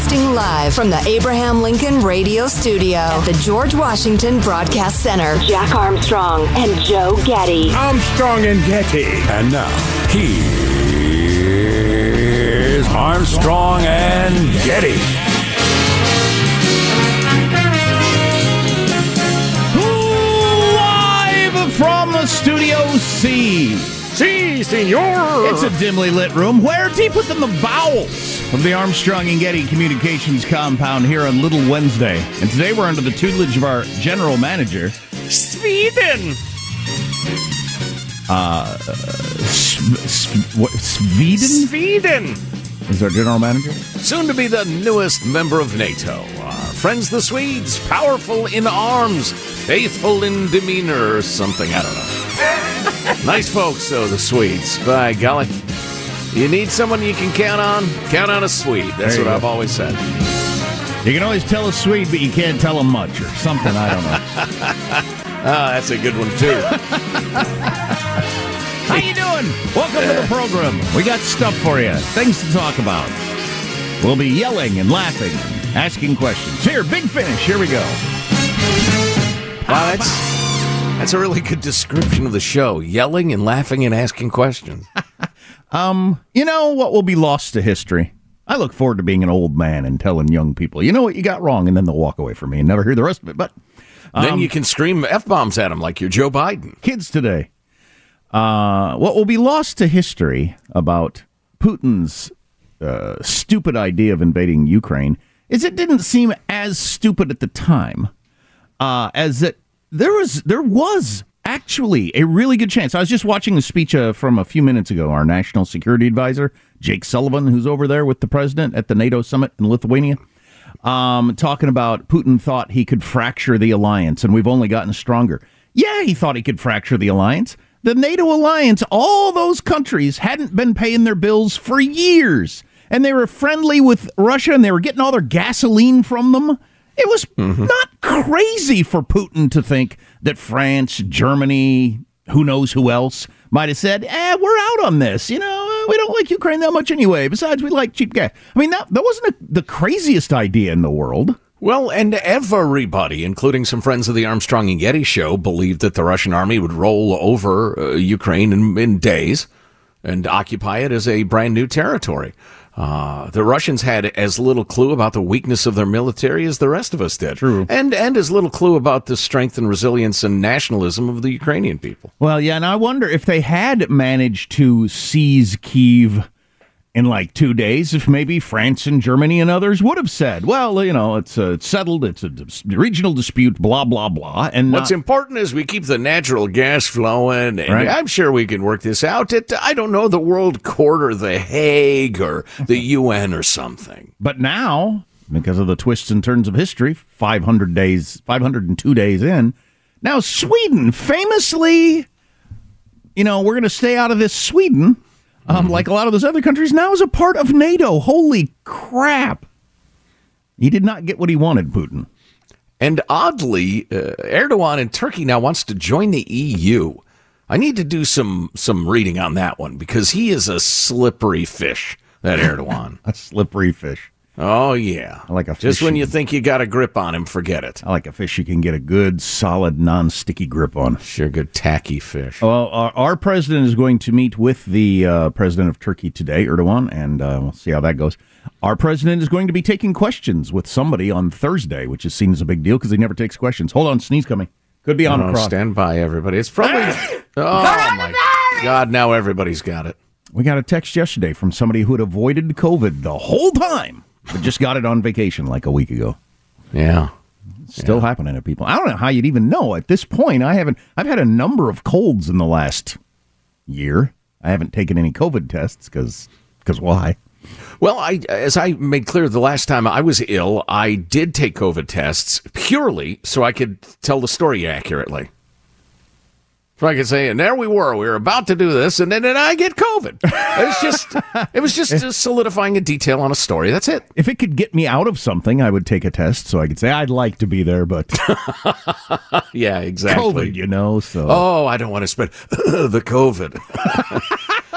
Broadcasting live from the Abraham Lincoln Radio Studio at the George Washington Broadcast Center. Jack Armstrong and Joe Getty. Armstrong and Getty. And now, here's Armstrong and Getty. Live from the Studio C. Si, senor. It's a dimly lit room where deep within the bowels of the Armstrong and Getty Communications compound here on Little Wednesday. And today we're under the tutelage of our general manager, Sweden. uh, S- S- what, Sweden Sweden. is our general manager. Soon to be the newest member of NATO. Our friends the Swedes, powerful in arms, faithful in demeanor, or something. I don't know. nice folks, though, the Swedes. By golly. You need someone you can count on? Count on a Swede. That's what I've always said. You can always tell a Swede, but you can't tell them much or something. I don't know. Ah, that's a good one, too. How you doing? Welcome to the program. We got stuff for you, things to talk about. We'll be yelling and laughing, asking questions. Here, big finish. Here we go. Wow, that's, that's a really good description of the show. Yelling and laughing and asking questions. Um, you know what will be lost to history? I look forward to being an old man and telling young people, you know what you got wrong, and then they'll walk away from me and never hear the rest of it. But then you can scream F bombs at them like you're Joe Biden. kids today, uh, what will be lost to history about Putin's uh, stupid idea of invading Ukraine is it didn't seem as stupid at the time uh, as that there was there was actually a really good chance. I was just watching a speech uh, from a few minutes ago. Our national security advisor Jake Sullivan, who's over there with the president at the NATO summit in Lithuania um, talking about Putin thought he could fracture the alliance, and we've only gotten stronger. Yeah, he thought he could fracture the alliance. The NATO alliance, all those countries hadn't been paying their bills for years, and they were friendly with Russia, and they were getting all their gasoline from them. It was not crazy for Putin to think that France, Germany, who knows who else might have said, "Eh, we're out on this. You know, uh, we don't like Ukraine that much anyway. Besides, we like cheap gas." I mean, that that wasn't a, the craziest idea in the world. Well, and everybody, including some friends of the Armstrong and Getty show, believed that the Russian army would roll over uh, Ukraine in, in days and occupy it as a brand new territory. Uh, the Russians had as little clue about the weakness of their military as the rest of us did. True. And, and as little clue about the strength and resilience and nationalism of the Ukrainian people. Well, yeah, and I wonder if they had managed to seize Kiev in like two days if maybe France and Germany and others would have said, well, you know, it's, uh, it's settled, it's a dis- regional dispute, blah, blah, blah. And What's not- important is we keep the natural gas flowing, and Right. I'm sure we can work this out at, I don't know, the World Court or the Hague or the UN or something. But now, because of the twists and turns of history, 500 days, 502 days in, now Sweden famously, you know, we're going to stay out of this Sweden, um, like a lot of those other countries, now is a part of NATO. Holy crap. He did not get what he wanted, Putin. And oddly, uh, Erdogan in Turkey now wants to join the EU. I need to do some some reading on that one because he is a slippery fish. That Erdogan. A slippery fish. Oh yeah, I like a fish. just when you- you think you got a grip on him, forget it. I like a fish you can get a good, solid, non sticky grip on. Sure, good tacky fish. Well, our, our president is going to meet with the uh, president of Turkey today, Erdogan, and uh, we'll see how that goes. Our president is going to be taking questions with somebody on Thursday, which is seen as a big deal because he never takes questions. Hold on, sneeze coming. Could be on. Oh, stand by, everybody. It's probably. oh my God! Now everybody's got it. we got a text yesterday from somebody who had avoided COVID the whole time, but just got it on vacation like a week ago. Yeah. Still happening to people. I don't know how you'd even know at this point. I haven't. I've had a number of colds in the last year. I haven't taken any COVID tests because because why? Well, I, as I made clear the last time I was ill, I did take COVID tests purely so I could tell the story accurately. So I could say, and there we were, we were about to do this, and then, then I get COVID. It was just, it was just solidifying a detail on a story. That's it. If it could get me out of something, I would take a test so I could say I'd like to be there, but Yeah, exactly. COVID, you know. So Oh, I don't want to spread the COVID.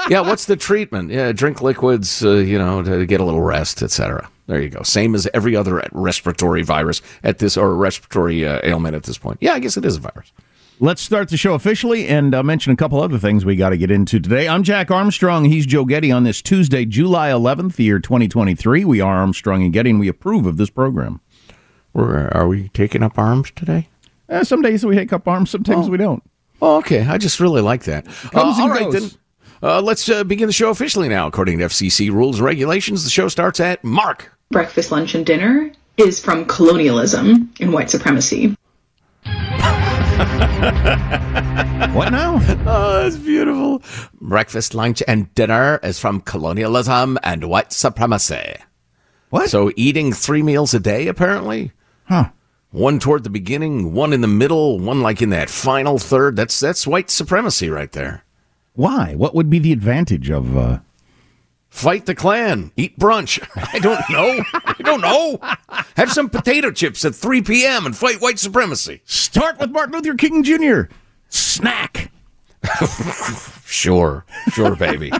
yeah, what's the treatment? Yeah, drink liquids, uh, you know, to get a little rest, etc. There you go. Same as every other respiratory virus at this or respiratory uh, ailment at this point. Yeah, I guess it is a virus. Let's start the show officially and uh, mention a couple other things we got to get into today. I'm Jack Armstrong. He's Joe Getty on this Tuesday, July 11th, year 2023. We are Armstrong and Getty, and we approve of this program. We're, are we taking up arms today? Uh, some days we take up arms, sometimes we don't. Oh, okay. I just really like that. Uh, and all right, goes. then. Uh, let's uh, begin the show officially now. According to FCC rules and regulations, the show starts at Mark. breakfast, lunch, and dinner is from colonialism and white supremacy. What now? Oh, that's beautiful. Breakfast, lunch, and dinner is from colonialism and white supremacy. What? So eating three meals a day, apparently. Huh. One toward the beginning, one in the middle, one like in that final third. That's that's white supremacy right there. Why? What would be the advantage of? Uh... Fight the Klan. Eat brunch. I don't know. I don't know. Have some potato chips at 3 p.m. and fight white supremacy. Start with Martin Luther King Jr. Snack. Sure, sure, baby.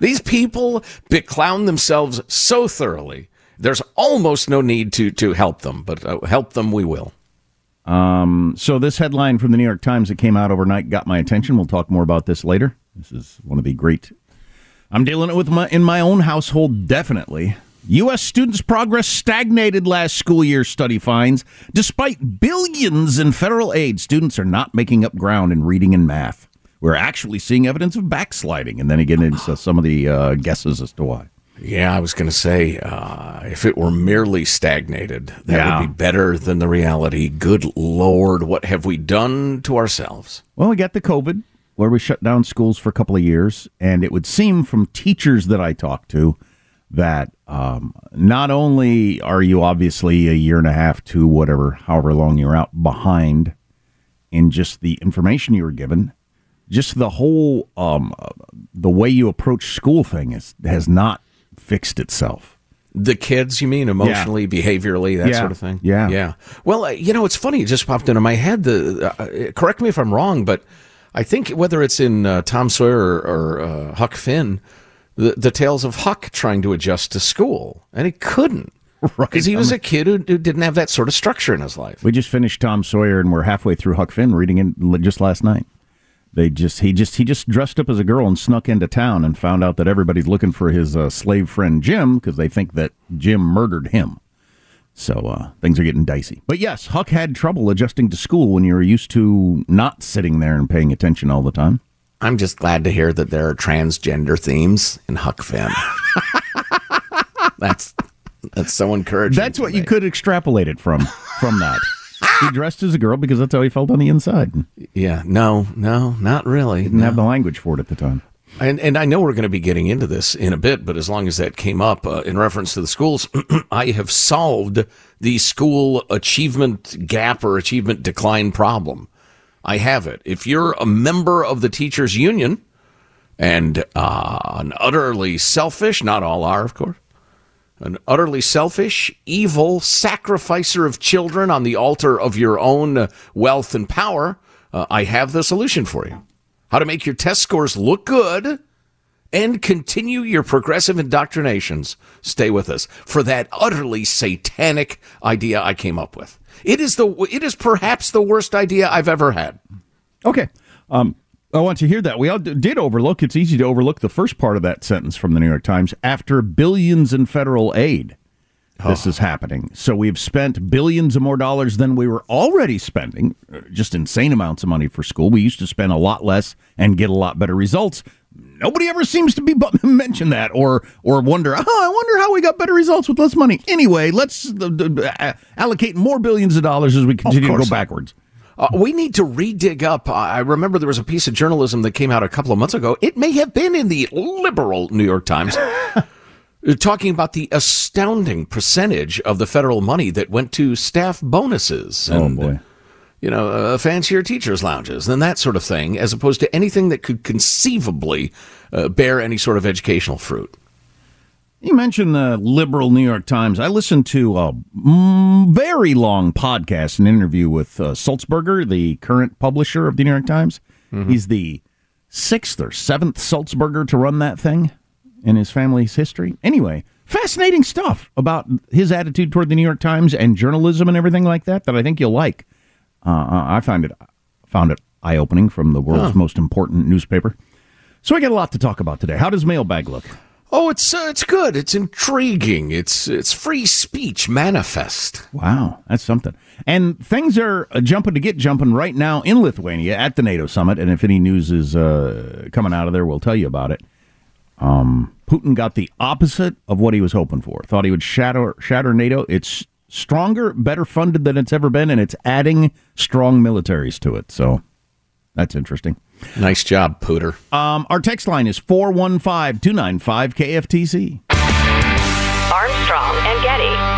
These people beclown themselves so thoroughly. There's almost no need to to help them, but uh, help them we will. So this headline from the New York Times that came out overnight got my attention. We'll talk more about this later. This is one of the great. I'm dealing with my in my own household. Definitely, U.S. students' progress stagnated last school year. Study finds, despite billions in federal aid, students are not making up ground in reading and math. We're actually seeing evidence of backsliding, and then again, into some of the uh, guesses as to why. Yeah, I was going to say, uh, if it were merely stagnated, that Yeah. would be better than the reality. Good Lord, what have we done to ourselves? Well, we got the COVID where we shut down schools for a couple of years, and it would seem from teachers that I talked to that um, not only are you obviously a year and a half to whatever, however long you're out behind in just the information you were given, just the whole um, uh, the way you approach school thing is has not fixed itself. The kids, you mean, emotionally, behaviorally, that Yeah. sort of thing? Yeah. Yeah. Well, uh, you know, it's funny. It just popped into my head. The uh, Correct me if I'm wrong, but I think whether it's in uh, Tom Sawyer or, or uh, Huck Finn, the, the tales of Huck trying to adjust to school, and he couldn't. Right. Because he was a kid who, who didn't have that sort of structure in his life. We just finished Tom Sawyer, and we're halfway through Huck Finn, reading it just last night. They just he just he just dressed up as a girl and snuck into town and found out that everybody's looking for his uh, slave friend Jim because they think that Jim murdered him. So uh, things are getting dicey. But yes, Huck had trouble adjusting to school when you were used to not sitting there and paying attention all the time. I'm just glad to hear that there are transgender themes in Huck Finn. that's that's so encouraging. That's what me. you could extrapolate it from from that. he dressed as a girl because that's how he felt on the inside. Yeah, no, no, not really. Didn't no. have the language for it at the time. And and I know we're going to be getting into this in a bit, but as long as that came up uh, in reference to the schools, I have solved the school achievement gap or achievement decline problem. I have it. If you're a member of the teachers union and uh, an utterly selfish, not all are, of course, an utterly selfish, evil sacrificer of children on the altar of your own wealth and power, uh, I have the solution for you. How to make your test scores look good and continue your progressive indoctrinations. Stay with us for that utterly satanic idea I came up with. It is the it is perhaps the worst idea I've ever had. Okay. Um, I want to hear that. We all did overlook. It's easy to overlook the first part of that sentence from the New York Times. After billions in federal aid, this is happening. So we've spent billions of more dollars than we were already spending, uh, just insane amounts of money for school. We used to spend a lot less and get a lot better results. Nobody ever seems to be mention that or or wonder. Oh, I wonder how we got better results with less money. Anyway, let's uh, uh, allocate more billions of dollars as we continue to go backwards. Uh, we need to redig up. I remember there was a piece of journalism that came out a couple of months ago. It may have been in the liberal New York Times. Talking about the astounding percentage of the federal money that went to staff bonuses and, oh you know, uh, fancier teachers' lounges and that sort of thing, as opposed to anything that could conceivably uh, bear any sort of educational fruit. You mentioned the liberal New York Times. I listened to a very long podcast, an interview with uh, Sulzberger, the current publisher of the New York Times. He's the sixth or seventh Sulzberger to run that thing in his family's history. Anyway, fascinating stuff about his attitude toward the New York Times and journalism and everything like that that I think you'll like. Uh, I find it found it eye opening from the world's most important newspaper. So I got a lot to talk about today. How does mailbag look? Oh, it's uh, it's good. It's intriguing. It's it's free speech manifest. Wow, that's something. And things are uh, jumping to get jumping right now in Lithuania at the NATO summit. And if any news is uh, coming out of there, we'll tell you about it. Um, Putin got the opposite of what he was hoping for. Thought he would shatter shatter NATO. It's stronger, better funded than it's ever been, and it's adding strong militaries to it. So that's interesting. Nice job, Pooter. Um, our text line is 415 295 KFTC. Armstrong and Getty.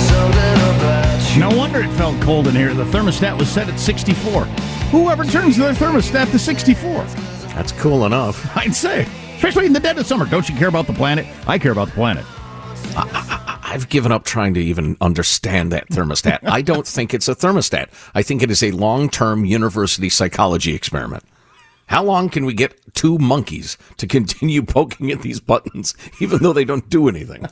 No wonder it felt cold in here. The thermostat was set at 64. Whoever turns their thermostat to 64? That's cool enough. I'd say. Especially in the dead of summer. Don't you care about the planet? I care about the planet. I've given up trying to even understand that thermostat. I don't think it's a thermostat. I think it is a long term university psychology experiment. How long can we get two monkeys to continue poking at these buttons, even though they don't do anything?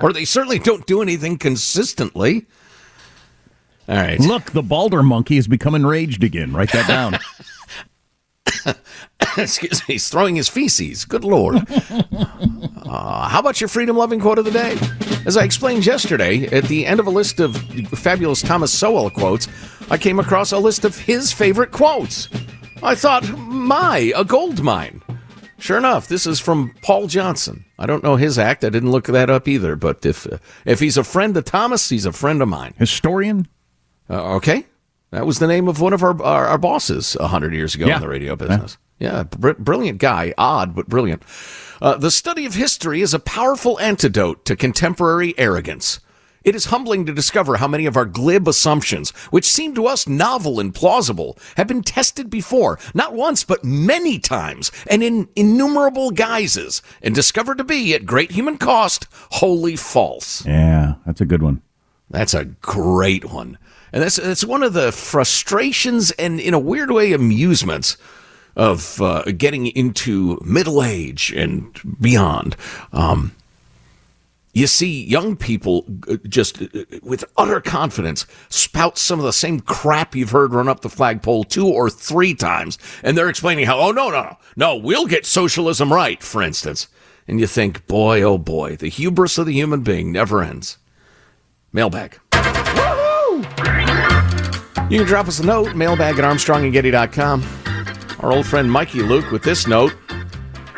Or they certainly don't do anything consistently. All right. Look, the balder monkey has become enraged again. Write that down. Excuse me, he's throwing his feces. Good Lord. Uh, how about your freedom loving quote of the day? As I explained yesterday, at the end of a list of fabulous Thomas Sowell quotes, I came across a list of his favorite quotes. I thought, my, a gold mine. Sure enough, this is from Paul Johnson. I don't know his act. I didn't look that up either. But if uh, if he's a friend of Thomas, he's a friend of mine. Historian. Uh, okay, that was the name of one of our our, our bosses a hundred years ago Yeah. in the radio business. Yeah, br- brilliant guy. Odd, but brilliant. Uh, the study of history is a powerful antidote to contemporary arrogance. It is humbling to discover how many of our glib assumptions, which seem to us novel and plausible, have been tested before, not once, but many times, and in innumerable guises, and discovered to be, at great human cost, wholly false. Yeah, that's a good one. That's a great one. And that's, that's one of the frustrations and, in a weird way, amusements of uh, getting into middle age and beyond. Um, you see young people uh, just uh, with utter confidence spout some of the same crap you've heard run up the flagpole two or three times. And they're explaining how, oh, no, no, no, no, we'll get socialism right, for instance. And you think, boy, oh boy, the hubris of the human being never ends. Mailbag. You can drop us a note, mailbag at armstrongandgetty.com. Our old friend Mikey Luke with this note.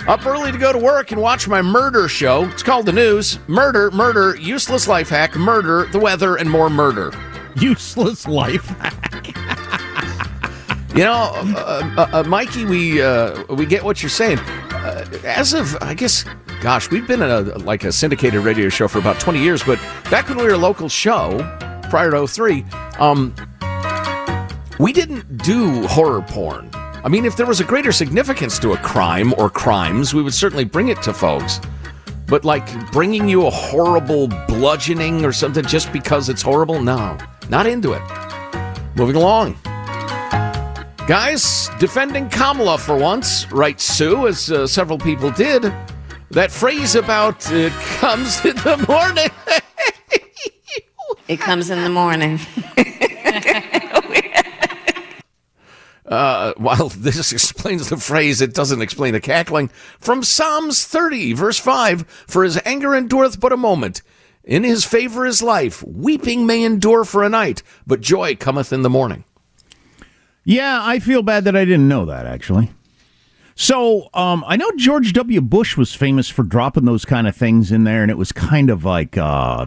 Up early to go to work and watch my murder show. It's called The News. Murder, murder, useless life hack, murder, the weather, and more murder. Useless life Hack. You know, uh, uh, uh, Mikey, we uh, we get what you're saying. Uh, as of, I guess, gosh, we've been in a like a syndicated radio show for about 20 years, but back when we were a local show, prior to 03, um, we didn't do horror porn. I mean, if there was a greater significance to a crime or crimes, we would certainly bring it to folks. But like bringing you a horrible bludgeoning or something just because it's horrible, no, not into it. Moving along. Guys, defending Kamala for once, writes Sue, as uh, several people did. That phrase about it comes in the morning. It comes in the morning. Uh, while this explains the phrase, it doesn't explain the cackling. From Psalms 30, verse 5 For his anger endureth but a moment. In his favor is life. Weeping may endure for a night, but joy cometh in the morning. Yeah, I feel bad that I didn't know that actually. So, um, I know George W. Bush was famous for dropping those kind of things in there, and it was kind of like, uh,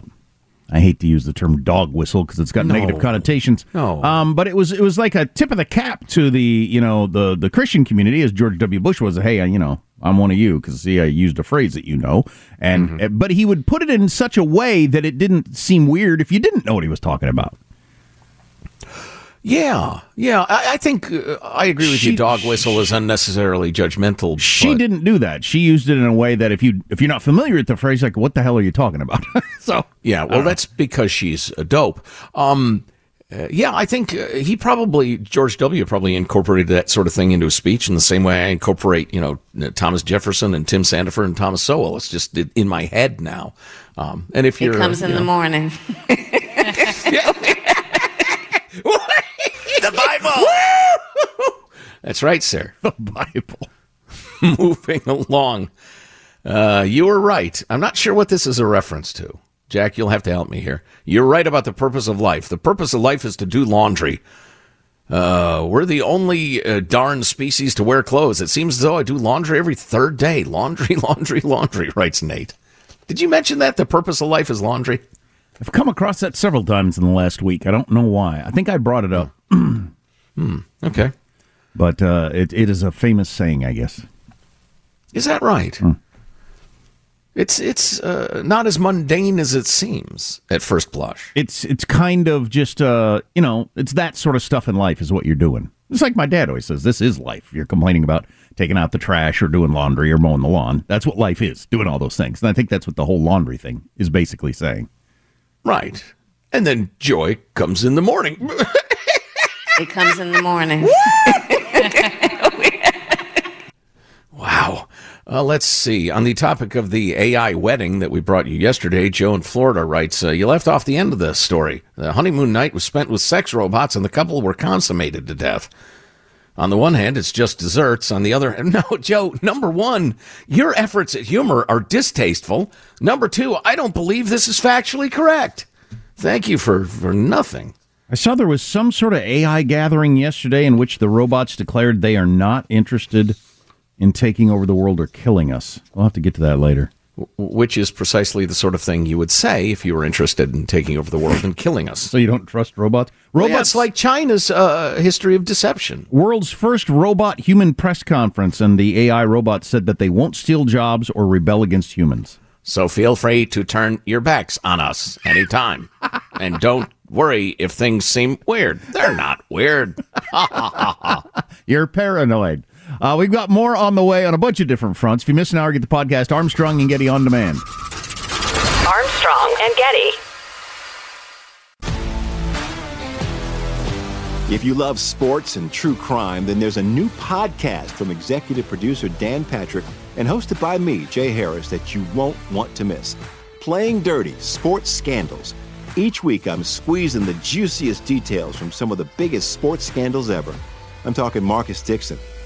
I hate to use the term dog whistle because it's got No. negative connotations. No. Um, but it was it was like a tip of the cap to the you know the the Christian community as George W. Bush was. Hey, I, you know, I'm one of you because see, I used a phrase that you know, and Mm-hmm. uh, but he would put it in such a way that it didn't seem weird if you didn't know what he was talking about. Yeah, yeah. I, I think uh, I agree with She- you. Dog whistle is unnecessarily judgmental. She but- didn't do that. She used it in a way that if you if you're not familiar with the phrase, like what the hell are you talking about? so Yeah, well, that's because she's a dope. Um, Uh, yeah, I think uh, he probably George W. probably incorporated that sort of thing into his speech in the same way I incorporate, you know, Thomas Jefferson and Tim Sandefur and Thomas Sowell. It's just in my head now. Um, and if It you're, comes in you the know- morning. the Bible. That's right, sir. The Bible. Moving along. Uh, you were right. I'm not sure what this is a reference to. Jack, you'll have to help me here. You're right about the purpose of life. The purpose of life is to do laundry. Uh, we're the only uh, darn species to wear clothes. It seems as though I do laundry every third day. Laundry, laundry, laundry, writes Nate. Did you mention that the purpose of life is laundry? I've come across that several times in the last week. I don't know why. I think I brought it up. Hmm. Okay. But uh, it, it is a famous saying, I guess. Is that right? It's it's uh, not as mundane as it seems at first blush. It's it's kind of just uh you know it's that sort of stuff in life is what you're doing. It's like my dad always says, this is life. You're complaining about taking out the trash or doing laundry or mowing the lawn. That's what life is, doing all those things. And I think that's what the whole laundry thing is basically saying. Right. And then joy comes in the morning. It comes in the morning. Wow. Uh, let's see. On the topic of the AI wedding that we brought you yesterday, Joe in Florida writes, uh, You left off the end of the story. The honeymoon night was spent with sex robots, and the couple were consummated to death. On the one hand, it's just desserts. On the other hand, no, Joe, number one, your efforts at humor are distasteful. Number two, I don't believe this is factually correct. Thank you for, for nothing. I saw there was some sort of AI gathering yesterday in which the robots declared they are not interested in taking over the world or killing us. We'll have to get to that later. Which is precisely the sort of thing you would say if you were interested in taking over the world and killing us. So you don't trust robots? Robots Robots like China's uh, history of deception. World's first robot human press conference, and the AI robot said that they won't steal jobs or rebel against humans. So feel free to turn your backs on us anytime. and don't worry if things seem weird. They're not weird. You're paranoid. Uh, we've got more on the way on a bunch of different fronts. If you miss an hour, get the podcast Armstrong and Getty on demand. Armstrong and Getty. If you love sports and true crime, then there's a new podcast from executive producer Dan Patrick and hosted by me, Jay Harris, that you won't want to miss. Playing Dirty Sports Scandals. Each week, I'm squeezing the juiciest details from some of the biggest sports scandals ever. I'm talking Marcus Dixon,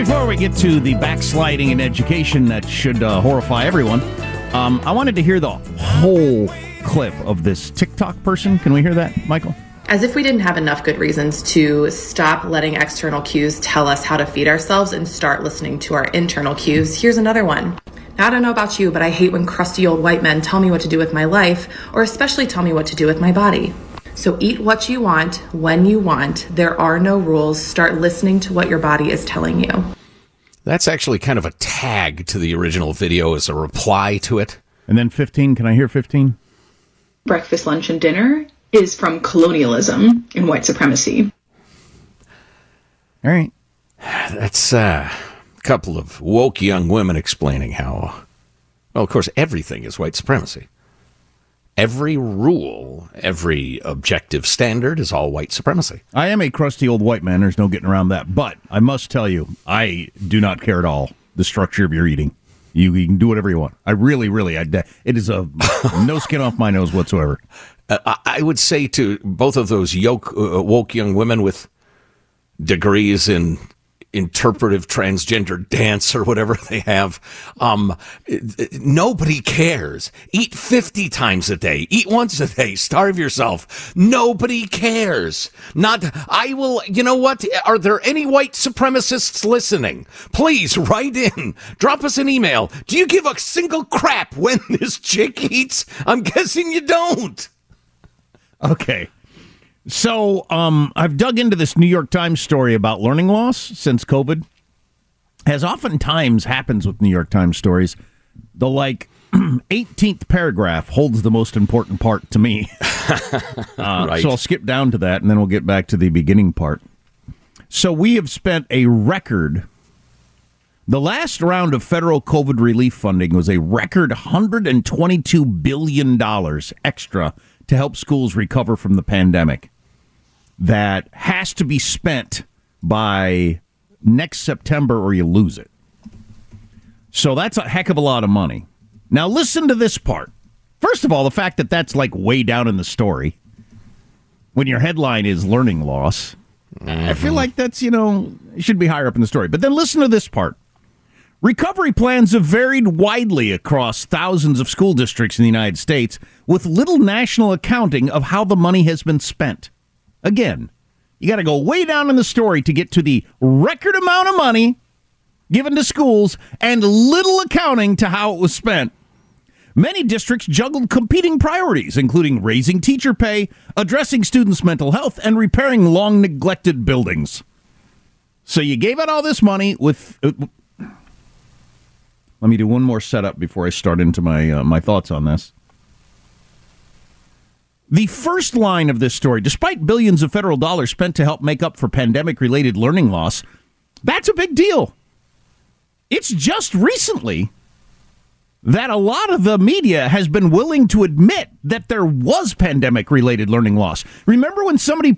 Before we get to the backsliding in education that should uh, horrify everyone, um, I wanted to hear the whole clip of this TikTok person. Can we hear that, Michael? As if we didn't have enough good reasons to stop letting external cues tell us how to feed ourselves and start listening to our internal cues, here's another one. Now, I don't know about you, but I hate when crusty old white men tell me what to do with my life, or especially tell me what to do with my body. So eat what you want, when you want. There are no rules. Start listening to what your body is telling you. That's actually kind of a tag to the original video as a reply to it. And then 15, can I hear 15? Breakfast, lunch, and dinner is from colonialism and white supremacy. All right. That's uh, a couple of woke young women explaining how, well, of course, everything is white supremacy. Every rule, every objective standard is all white supremacy. I am a crusty old white man. There's no getting around that. But I must tell you, I do not care at all the structure of your eating. You, you can do whatever you want. I really, really, I, it is a no skin off my nose whatsoever. Uh, I would say to both of those yoke, uh, woke young women with degrees in interpretive transgender dance or whatever they have. Um, nobody cares. Eat 50 times a day. Eat once a day. Starve yourself. Nobody cares. Not, I will, you know what? Are there any white supremacists listening? Please write in. Drop us an email. Do you give a single crap when this chick eats? I'm guessing you don't. Okay. So, um, I've dug into this New York Times story about learning loss since COVID. As oftentimes happens with New York Times stories, the like 18th paragraph holds the most important part to me. uh, Right. So I'll skip down to that and then we'll get back to the beginning part. So we have spent a record. The last round of federal COVID relief funding was a record $122 billion extra to help schools recover from the pandemic. That has to be spent by next September or you lose it. So that's a heck of a lot of money. Now, listen to this part. First of all, the fact that that's like way down in the story when your headline is learning loss. I feel mm-hmm. like that's, you know, it should be higher up in the story. But then listen to this part. Recovery plans have varied widely across thousands of school districts in the United States, with little national accounting of how the money has been spent. Again, you got to go way down in the story to get to the record amount of money given to schools and little accounting to how it was spent. Many districts juggled competing priorities, including raising teacher pay, addressing students' mental health, and repairing long neglected buildings. So you gave out all this money with. Uh, let me do one more setup before I start into my uh, my thoughts on this. The first line of this story, despite billions of federal dollars spent to help make up for pandemic related learning loss, that's a big deal. It's just recently that a lot of the media has been willing to admit that there was pandemic related learning loss. Remember when somebody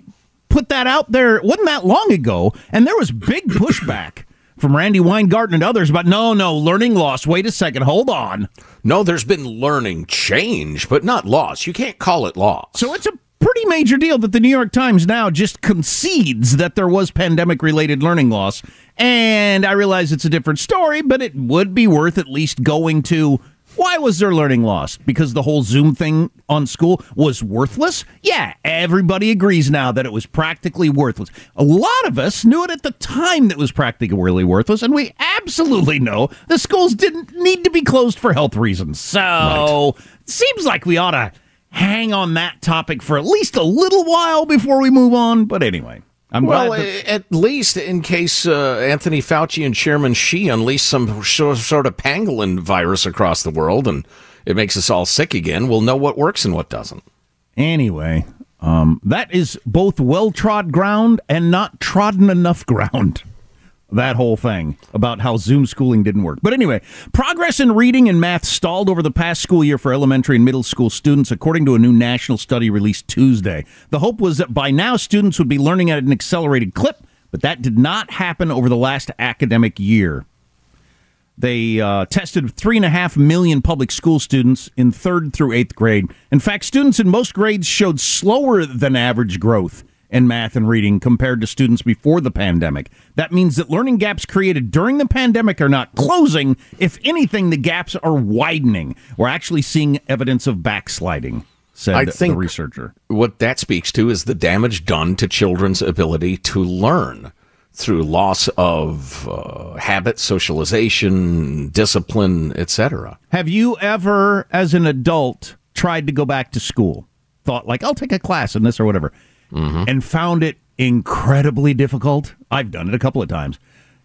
put that out there? It wasn't that long ago, and there was big pushback from Randi Weingarten and others about no, no, learning loss. Wait a second, hold on. No, there's been learning change, but not loss. You can't call it loss. So it's a pretty major deal that the New York Times now just concedes that there was pandemic related learning loss. And I realize it's a different story, but it would be worth at least going to why was there learning loss? Because the whole Zoom thing on school was worthless? Yeah, everybody agrees now that it was practically worthless. A lot of us knew it at the time that it was practically worthless, and we absolutely know the schools didn't need to be closed for health reasons. So, it seems like we ought to hang on that topic for at least a little while before we move on. But anyway, I'm well, that- at least in case uh, Anthony Fauci and Chairman Xi unleash some sort of pangolin virus across the world and it makes us all sick again, we'll know what works and what doesn't. Anyway, um, that is both well trod ground and not trodden enough ground. that whole thing about how Zoom schooling didn't work. But anyway, progress in reading and math stalled over the past school year for elementary and middle school students, according to a new national study released Tuesday. The hope was that by now students would be learning at an accelerated clip, but that did not happen over the last academic year. They uh, tested three and a half million public school students in third through eighth grade. In fact, students in most grades showed slower than average growth in math and reading compared to students before the pandemic. That means that learning gaps created during the pandemic are not closing. If anything, the gaps are widening. We're actually seeing evidence of backsliding, said I think the researcher. What that speaks to is the damage done to children's ability to learn through loss of uh, habit, socialization, discipline, etc. Have you ever, as an adult, tried to go back to school? Thought, like, I'll take a class in this or whatever, Mm-hmm. and found it incredibly difficult? I've done it a couple of times.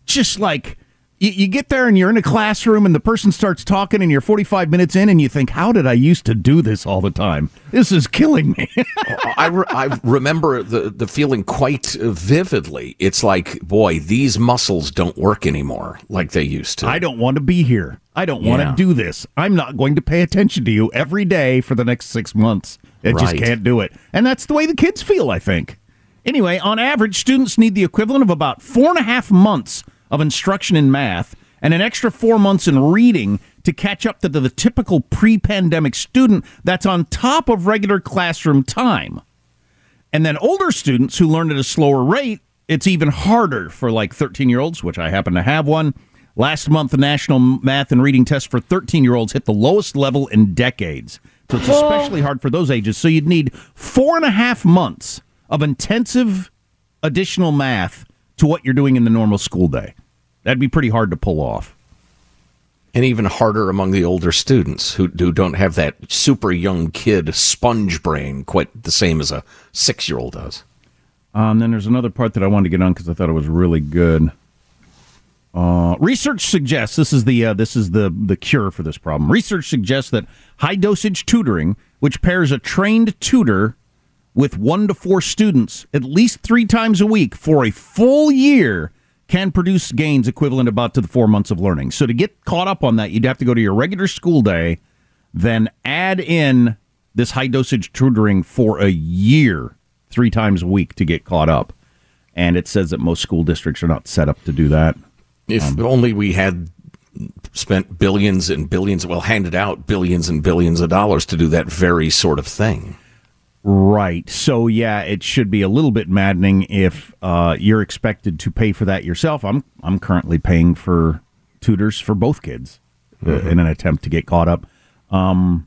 Just like, you, you get there and you're in a classroom and the person starts talking and you're 45 minutes in and you think, how did I used to do this all the time? This is killing me. I, re- I remember the, the feeling quite vividly. It's like, boy, these muscles don't work anymore like they used to. I don't want to be here. I don't want Yeah. to do this. I'm not going to pay attention to you every day for the next six months. I just can't do it. And that's the way the kids feel, I think. Anyway, on average, students need the equivalent of about four and a half months of instruction in math and an extra four months in reading to catch up to the, the typical pre pandemic student that's on top of regular classroom time. And then older students who learn at a slower rate, it's even harder for like 13 year olds, which I happen to have one. Last month, the national math and reading test for 13 year olds hit the lowest level in decades. So it's especially hard for those ages. So you'd need four and a half months of intensive additional math to what you're doing in the normal school day. That'd be pretty hard to pull off. and even harder among the older students who, who don't have that super young kid sponge brain quite the same as a six year old does. Um, then there's another part that I wanted to get on because I thought it was really good. Uh, research suggests this is the uh, this is the the cure for this problem. Research suggests that high dosage tutoring, which pairs a trained tutor with one to four students at least three times a week for a full year, can produce gains equivalent about to the four months of learning. So to get caught up on that, you'd have to go to your regular school day, then add in this high dosage tutoring for a year, three times a week to get caught up. And it says that most school districts are not set up to do that. If Um, only we had spent billions and billions, well, handed out billions and billions of dollars to do that very sort of thing. Right. So yeah, it should be a little bit maddening if uh, you're expected to pay for that yourself. I'm I'm currently paying for tutors for both kids uh, Mhm. in an attempt to get caught up. Um,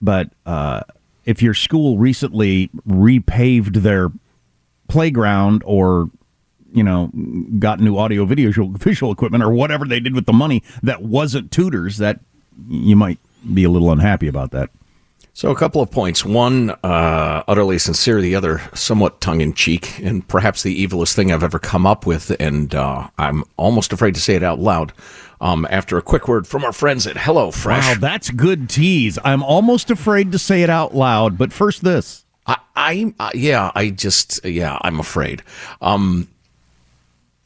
but uh, if your school recently repaved their playground or you know got new audio video visual equipment or whatever they did with the money that wasn't tutors, that you might be a little unhappy about that. So, a couple of points. One, uh, utterly sincere, the other, somewhat tongue in cheek, and perhaps the evilest thing I've ever come up with. And uh, I'm almost afraid to say it out loud. Um, after a quick word from our friends at HelloFresh. Wow, that's good tease. I'm almost afraid to say it out loud, but first this. I, I uh, yeah, I just yeah, I'm afraid. Um,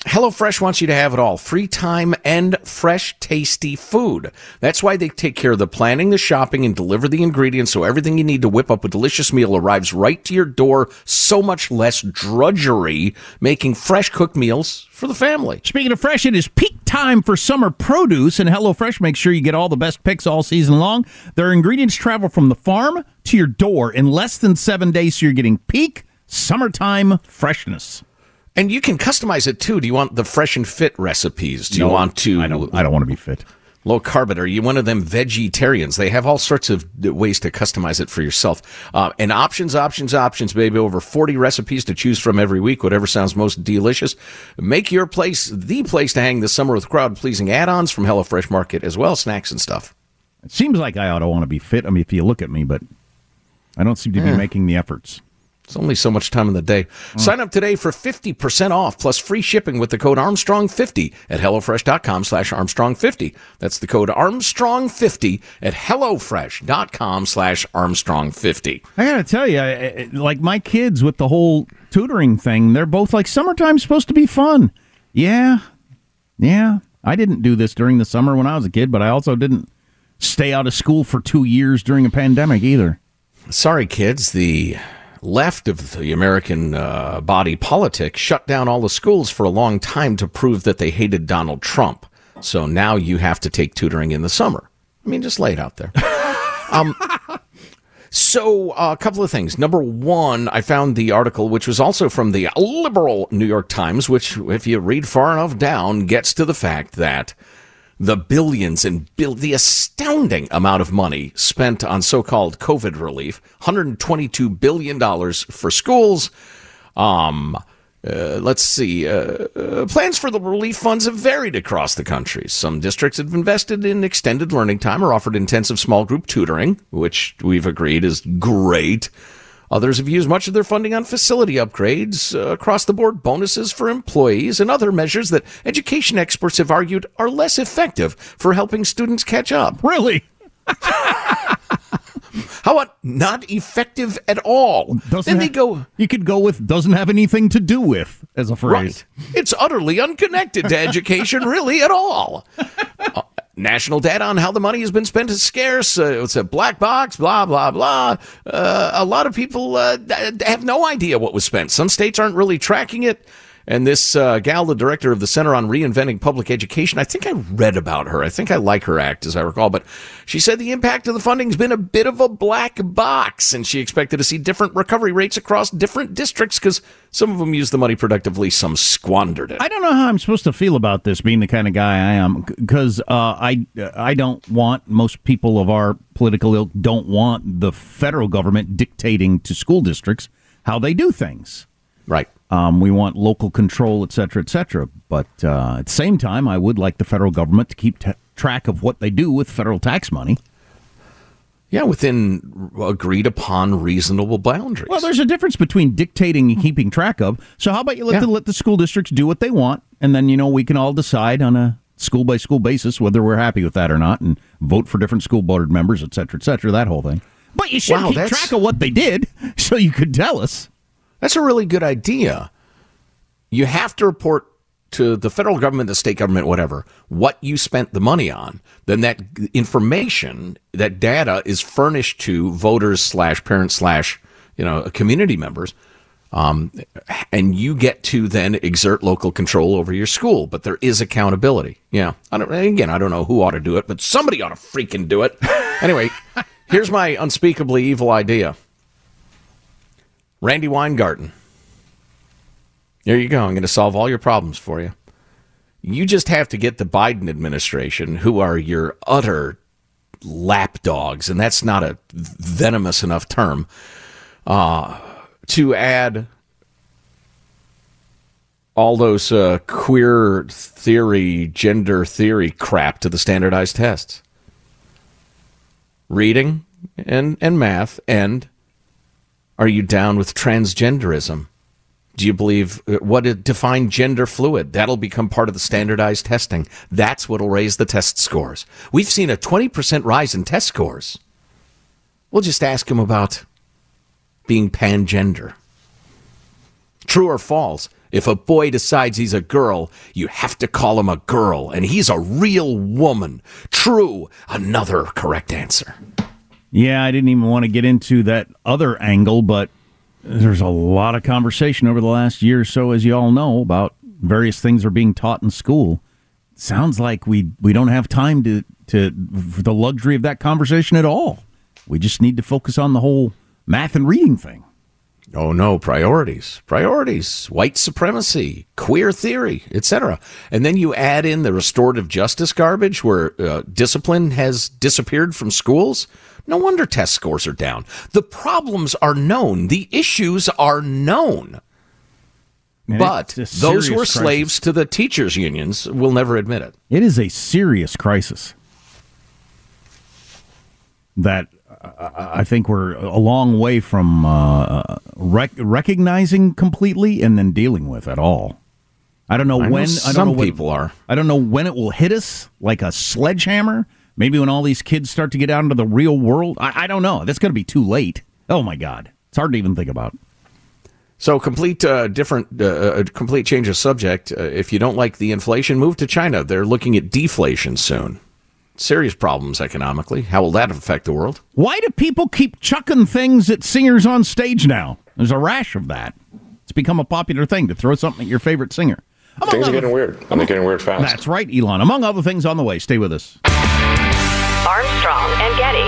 HelloFresh wants you to have it all free time and fresh, tasty food. That's why they take care of the planning, the shopping, and deliver the ingredients so everything you need to whip up a delicious meal arrives right to your door. So much less drudgery making fresh cooked meals for the family. Speaking of fresh, it is peak time for summer produce, and HelloFresh makes sure you get all the best picks all season long. Their ingredients travel from the farm to your door in less than seven days, so you're getting peak summertime freshness. And you can customize it too. Do you want the fresh and fit recipes? Do you want to? I don't. I don't want to be fit. Low carb. Are you one of them vegetarians? They have all sorts of ways to customize it for yourself. Uh, and options, options, options, baby. Over 40 recipes to choose from every week. Whatever sounds most delicious. Make your place the place to hang this summer with crowd pleasing add-ons from HelloFresh Market as well, snacks and stuff. It seems like I ought to want to be fit. I mean, if you look at me, but I don't seem to be making the efforts. It's only so much time in the day. Mm. Sign up today for 50% off plus free shipping with the code Armstrong50 at HelloFresh.com slash Armstrong50. That's the code Armstrong50 at HelloFresh.com slash Armstrong50. I gotta tell you, I- I- like my kids with the whole tutoring thing, they're both like summertime's supposed to be fun. Yeah, Yeah, I didn't do this during the summer when I was a kid, but I also didn't stay out of school for two years during a pandemic either. Sorry, kids. The left of the American uh, body politic shut down all the schools for a long time to prove that they hated Donald Trump. So now you have to take tutoring in the summer. I mean, just lay it out there. um, so, uh, a couple of things. Number one, I found the article, which was also from the liberal New York Times, which, if you read far enough down, gets to the fact that the billions and bill, the astounding amount of money spent on so-called COVID relief, 122 billion dollars for schools. Um, uh, let's see. Uh, uh, plans for the relief funds have varied across the country. Some districts have invested in extended learning time or offered intensive small group tutoring, which we've agreed is great. Others have used much of their funding on facility upgrades, uh, across the board bonuses for employees, and other measures that education experts have argued are less effective for helping students catch up. Really? How about not effective at all? Doesn't then they have- go, You could go with doesn't have anything to do with as a phrase. Right. It's utterly unconnected to education, really, at all. National data on how the money has been spent is scarce. Uh, it's a black box, blah, blah, blah. Uh, a lot of people uh, have no idea what was spent. Some states aren't really tracking it. And this uh, gal, the director of the Center on Reinventing Public Education, I think I read about her. I think I like her act, as I recall. But she said the impact of the funding's been a bit of a black box, and she expected to see different recovery rates across different districts because some of them used the money productively, some squandered it. I don't know how I'm supposed to feel about this, being the kind of guy I am, because uh, I I don't want most people of our political ilk don't want the federal government dictating to school districts how they do things. Right. Um, we want local control, et cetera, et cetera. But uh, at the same time, I would like the federal government to keep t- track of what they do with federal tax money. Yeah, within agreed upon reasonable boundaries. Well, there's a difference between dictating and keeping track of. So how about you let Yeah. the let the school districts do what they want, and then you know we can all decide on a school by school basis whether we're happy with that or not, and vote for different school board members, et cetera, et cetera. That whole thing. But you should Wow, keep that's- track of what they did, so you could tell us. That's a really good idea. You have to report to the federal government, the state government, whatever, what you spent the money on. Then that information, that data is furnished to voters slash parents slash, you know, community members. Um, and you get to then exert local control over your school, but there is accountability. Yeah. I again, I don't know who ought to do it, but somebody ought to freaking do it. anyway, here's my unspeakably evil idea. Randi Weingarten. There you go. I'm going to solve all your problems for you. You just have to get the Biden administration, who are your utter lapdogs, and that's not a venomous enough term, uh, to add all those uh, queer theory, gender theory crap to the standardized tests. Reading and, and math, and are you down with transgenderism? Do you believe uh, what it define gender fluid? That'll become part of the standardized testing. That's what'll raise the test scores. We've seen a 20% rise in test scores. We'll just ask him about being pangender. True or false? If a boy decides he's a girl, you have to call him a girl, and he's a real woman. True. Another correct answer. Yeah, I didn't even want to get into that other angle, but there's a lot of conversation over the last year or so, as you all know, about various things are being taught in school. Sounds like we we don't have time to to the luxury of that conversation at all. We just need to focus on the whole math and reading thing. Oh no, priorities. Priorities. White supremacy, queer theory, etc. And then you add in the restorative justice garbage where uh, discipline has disappeared from schools. No wonder test scores are down. The problems are known. The issues are known. And but those who are serious slaves to the teachers unions will never admit it. It is a serious crisis that uh, I think we're a long way from uh, rec- recognizing completely and then dealing with at all. I don't know I know when. I some don't know what- people are. I don't know when it will hit us like a sledgehammer. Maybe when all these kids start to get out into the real world. I, I don't know. That's going to be too late. Oh my God, it's hard to even think about. So complete uh, different, uh, complete change of subject. Uh, if you don't like the inflation, move to China. They're looking at deflation soon. Serious problems economically. How will that affect the world? Why do people keep chucking things at singers on stage now? There's a rash of that. It's become a popular thing to throw something at your favorite singer. Among things are getting weird, and they're getting weird fast. That's right, Elon. Among other things on the way. Stay with us. Armstrong and Getty.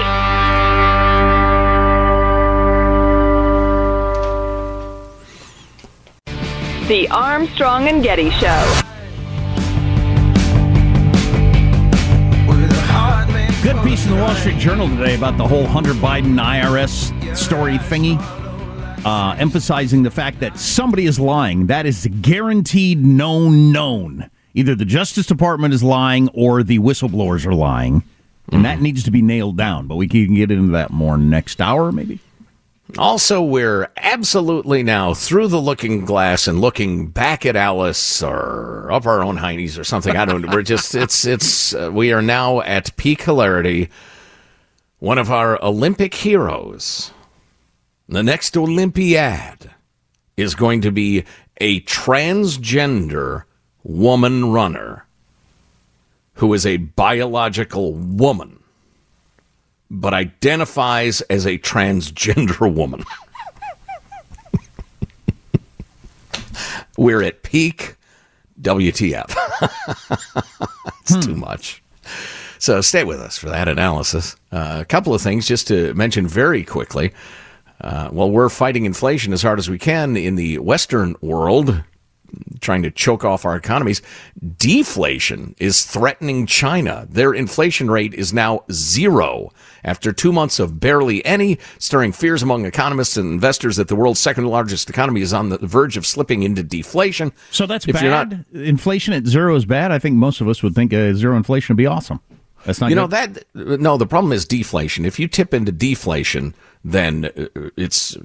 The Armstrong and Getty Show. Good piece in the Wall Street Journal today about the whole Hunter Biden IRS story thingy, uh, emphasizing the fact that somebody is lying. That is guaranteed known known. Either the Justice Department is lying or the whistleblowers are lying. And that needs to be nailed down. But we can get into that more next hour, maybe. Also, we're absolutely now through the looking glass and looking back at Alice or up our own heinies or something. I don't. We're just. It's. It's. Uh, we are now at peak hilarity. One of our Olympic heroes, the next Olympiad, is going to be a transgender woman runner who is a biological woman but identifies as a transgender woman. We're at peak WTF. it's hmm. too much. So stay with us for that analysis. Uh, a couple of things just to mention very quickly. Uh, well, we're fighting inflation as hard as we can in the Western world trying to choke off our economies. Deflation is threatening China. Their inflation rate is now zero after two months of barely any, stirring fears among economists and investors that the world's second largest economy is on the verge of slipping into deflation. So that's if bad. Not, inflation at zero is bad. I think most of us would think uh, zero inflation would be awesome. That's not. You good. know that. No, the problem is deflation. If you tip into deflation, then uh, it's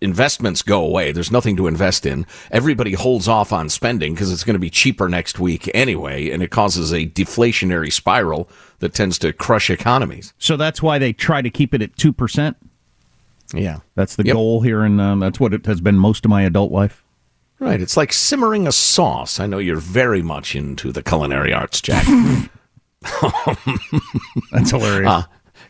investments go away. There's nothing to invest in. Everybody holds off on spending because it's going to be cheaper next week anyway, and it causes a deflationary spiral that tends to crush economies. So that's why they try to keep it at 2%? Yeah. That's the yep. goal here, and um, that's what it has been most of my adult life. Right. It's like simmering a sauce. I know you're very much into the culinary arts, Jack. that's hilarious. Uh,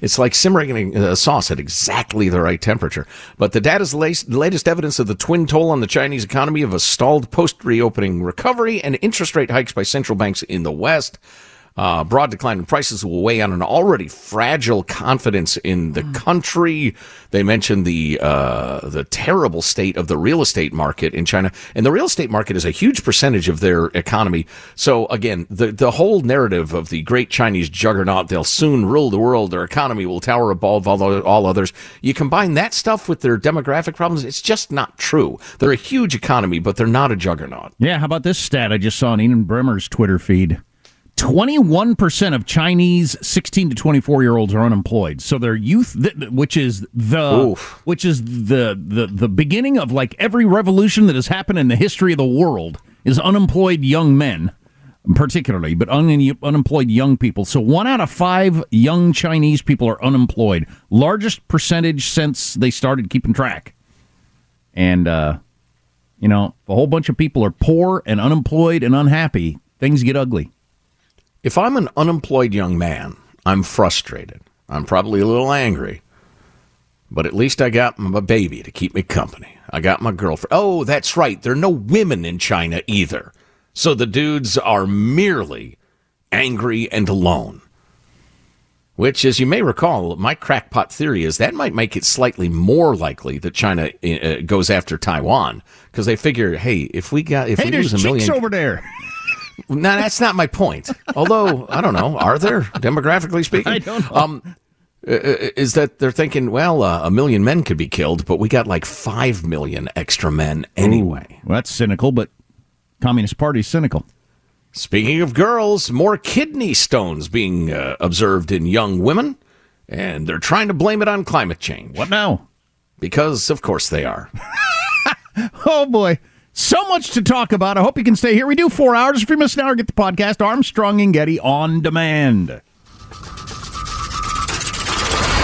it's like simmering a sauce at exactly the right temperature. But the data's latest evidence of the twin toll on the Chinese economy of a stalled post reopening recovery and interest rate hikes by central banks in the West. Uh, broad decline in prices will weigh on an already fragile confidence in the country. They mentioned the uh, the terrible state of the real estate market in China, and the real estate market is a huge percentage of their economy. So again, the the whole narrative of the great Chinese juggernaut, they'll soon rule the world, their economy will tower above all, all others. You combine that stuff with their demographic problems, it's just not true. They're a huge economy, but they're not a juggernaut. Yeah, how about this stat I just saw on Ian Bremmer's Twitter feed? 21% of Chinese 16 to 24 year olds are unemployed. So their youth which is the Oof. which is the, the the beginning of like every revolution that has happened in the history of the world is unemployed young men particularly, but un- unemployed young people. So one out of 5 young Chinese people are unemployed. Largest percentage since they started keeping track. And uh you know, a whole bunch of people are poor and unemployed and unhappy. Things get ugly. If I'm an unemployed young man, I'm frustrated. I'm probably a little angry. But at least I got my baby to keep me company. I got my girlfriend. Oh, that's right. There are no women in China either. So the dudes are merely angry and alone. Which, as you may recall, my crackpot theory is that might make it slightly more likely that China uh, goes after Taiwan because they figure, hey, if we got if hey, we lose a million over there. No, that's not my point. Although I don't know, are there demographically speaking? I don't know. Um, is that they're thinking, well, uh, a million men could be killed, but we got like five million extra men anyway. Ooh, well, that's cynical, but Communist Party's cynical. Speaking of girls, more kidney stones being uh, observed in young women, and they're trying to blame it on climate change. What now? Because of course they are. oh boy. So much to talk about. I hope you can stay here. We do four hours. If you miss an hour, get the podcast Armstrong and Getty on demand.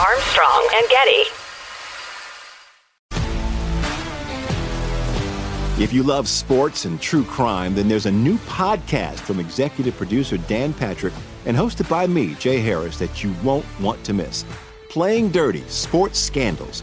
Armstrong and Getty. If you love sports and true crime, then there's a new podcast from executive producer Dan Patrick and hosted by me, Jay Harris, that you won't want to miss. Playing Dirty Sports Scandals.